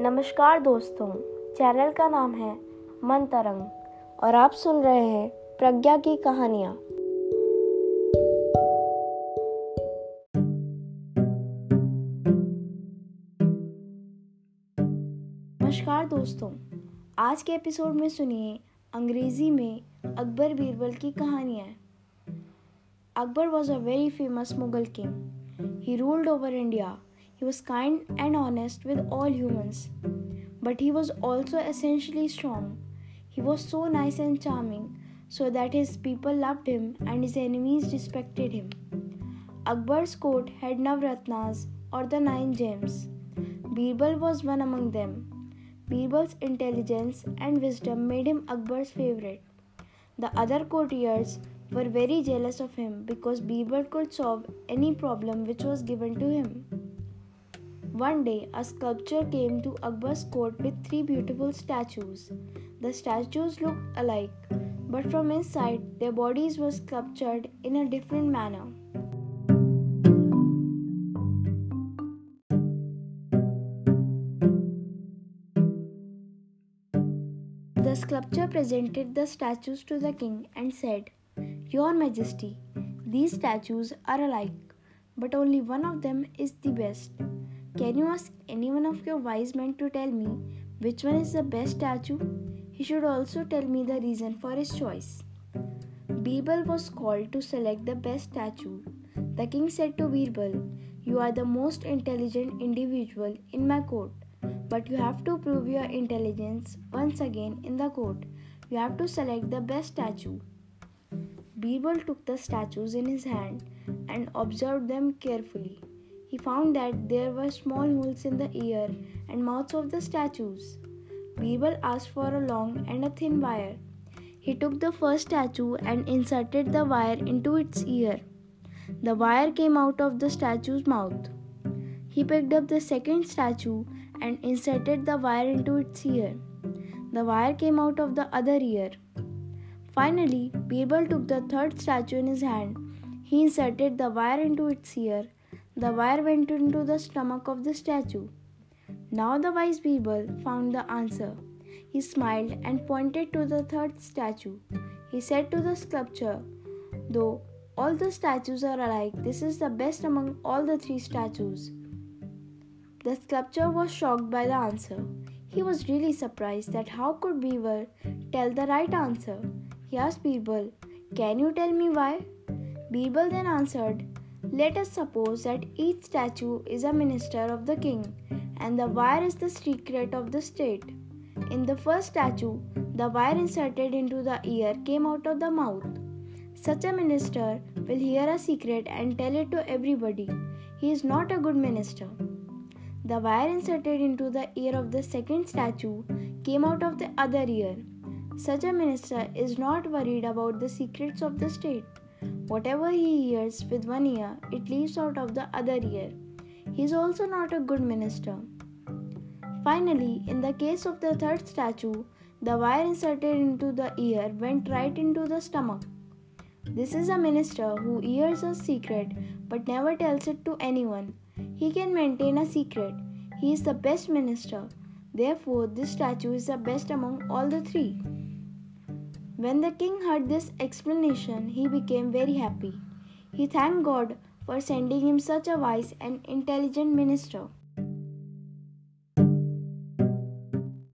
नमस्कार दोस्तों, चैनल का नाम है मन तरंग और आप सुन रहे हैं प्रज्ञा की कहानियाँ। नमस्कार दोस्तों, आज के एपिसोड में सुनिए अंग्रेज़ी में अकबर बीरबल की कहानियाँ। Akbar was a very famous Mughal king he ruled over India He was kind and honest with all humans, but he was also essentially strong. He was so nice and charming, so that his people loved him and his enemies respected him. Akbar's court had Navratnas or the nine gems. Birbal was one among them. Birbal's intelligence and wisdom made him Akbar's favorite. The other courtiers were very jealous of him because Birbal could solve any problem which was given to him. One day, a sculptor came to Akbar's court with three beautiful statues. The statues looked alike, but from inside, their bodies were sculptured in a different manner. The sculptor presented the statues to the king and said, Your Majesty, these statues are alike, but only one of them is the best. Can you ask any one of your wise men to tell me which one is the best statue? He should also tell me the reason for his choice. Birbal was called to select the best statue. The king said to Birbal, You are the most intelligent individual in my court, but you have to prove your intelligence once again in the court. You have to select the best statue. Birbal took the statues in his hand and observed them carefully. He found that there were small holes in the ear and mouths of the statues. Birbal asked for a long and a thin wire. He took the first statue and inserted the wire into its ear. The wire came out of the statue's mouth. He picked up the second statue and inserted the wire into its ear. The wire came out of the other ear. Finally, Birbal took the third statue in his hand. He inserted the wire into its ear the wire went into the stomach of the statue. Now the wise Birbal found the answer. He smiled and pointed to the third statue. He said to the sculptor, Though all the statues are alike, this is the best among all the three statues. The sculptor was shocked by the answer. He was really surprised that how could Birbal tell the right answer. He asked Birbal, Can you tell me why? Birbal then answered, let us suppose that each statue is a minister of the king and the wire is the secret of the state. In the first statue, the wire inserted into the ear came out of the mouth. Such a minister will hear a secret and tell it to everybody. He is not a good minister. The wire inserted into the ear of the second statue came out of the other ear. Such a minister is not worried about the secrets of the state. Whatever he hears with one ear, it leaves out of the other ear. He is also not a good minister. Finally, in the case of the third statue, the wire inserted into the ear went right into the stomach. This is a minister who hears a secret but never tells it to anyone. He can maintain a secret. He is the best minister. Therefore, this statue is the best among all the three. When the king heard this explanation, he became very happy. He thanked God for sending him such a wise and intelligent minister.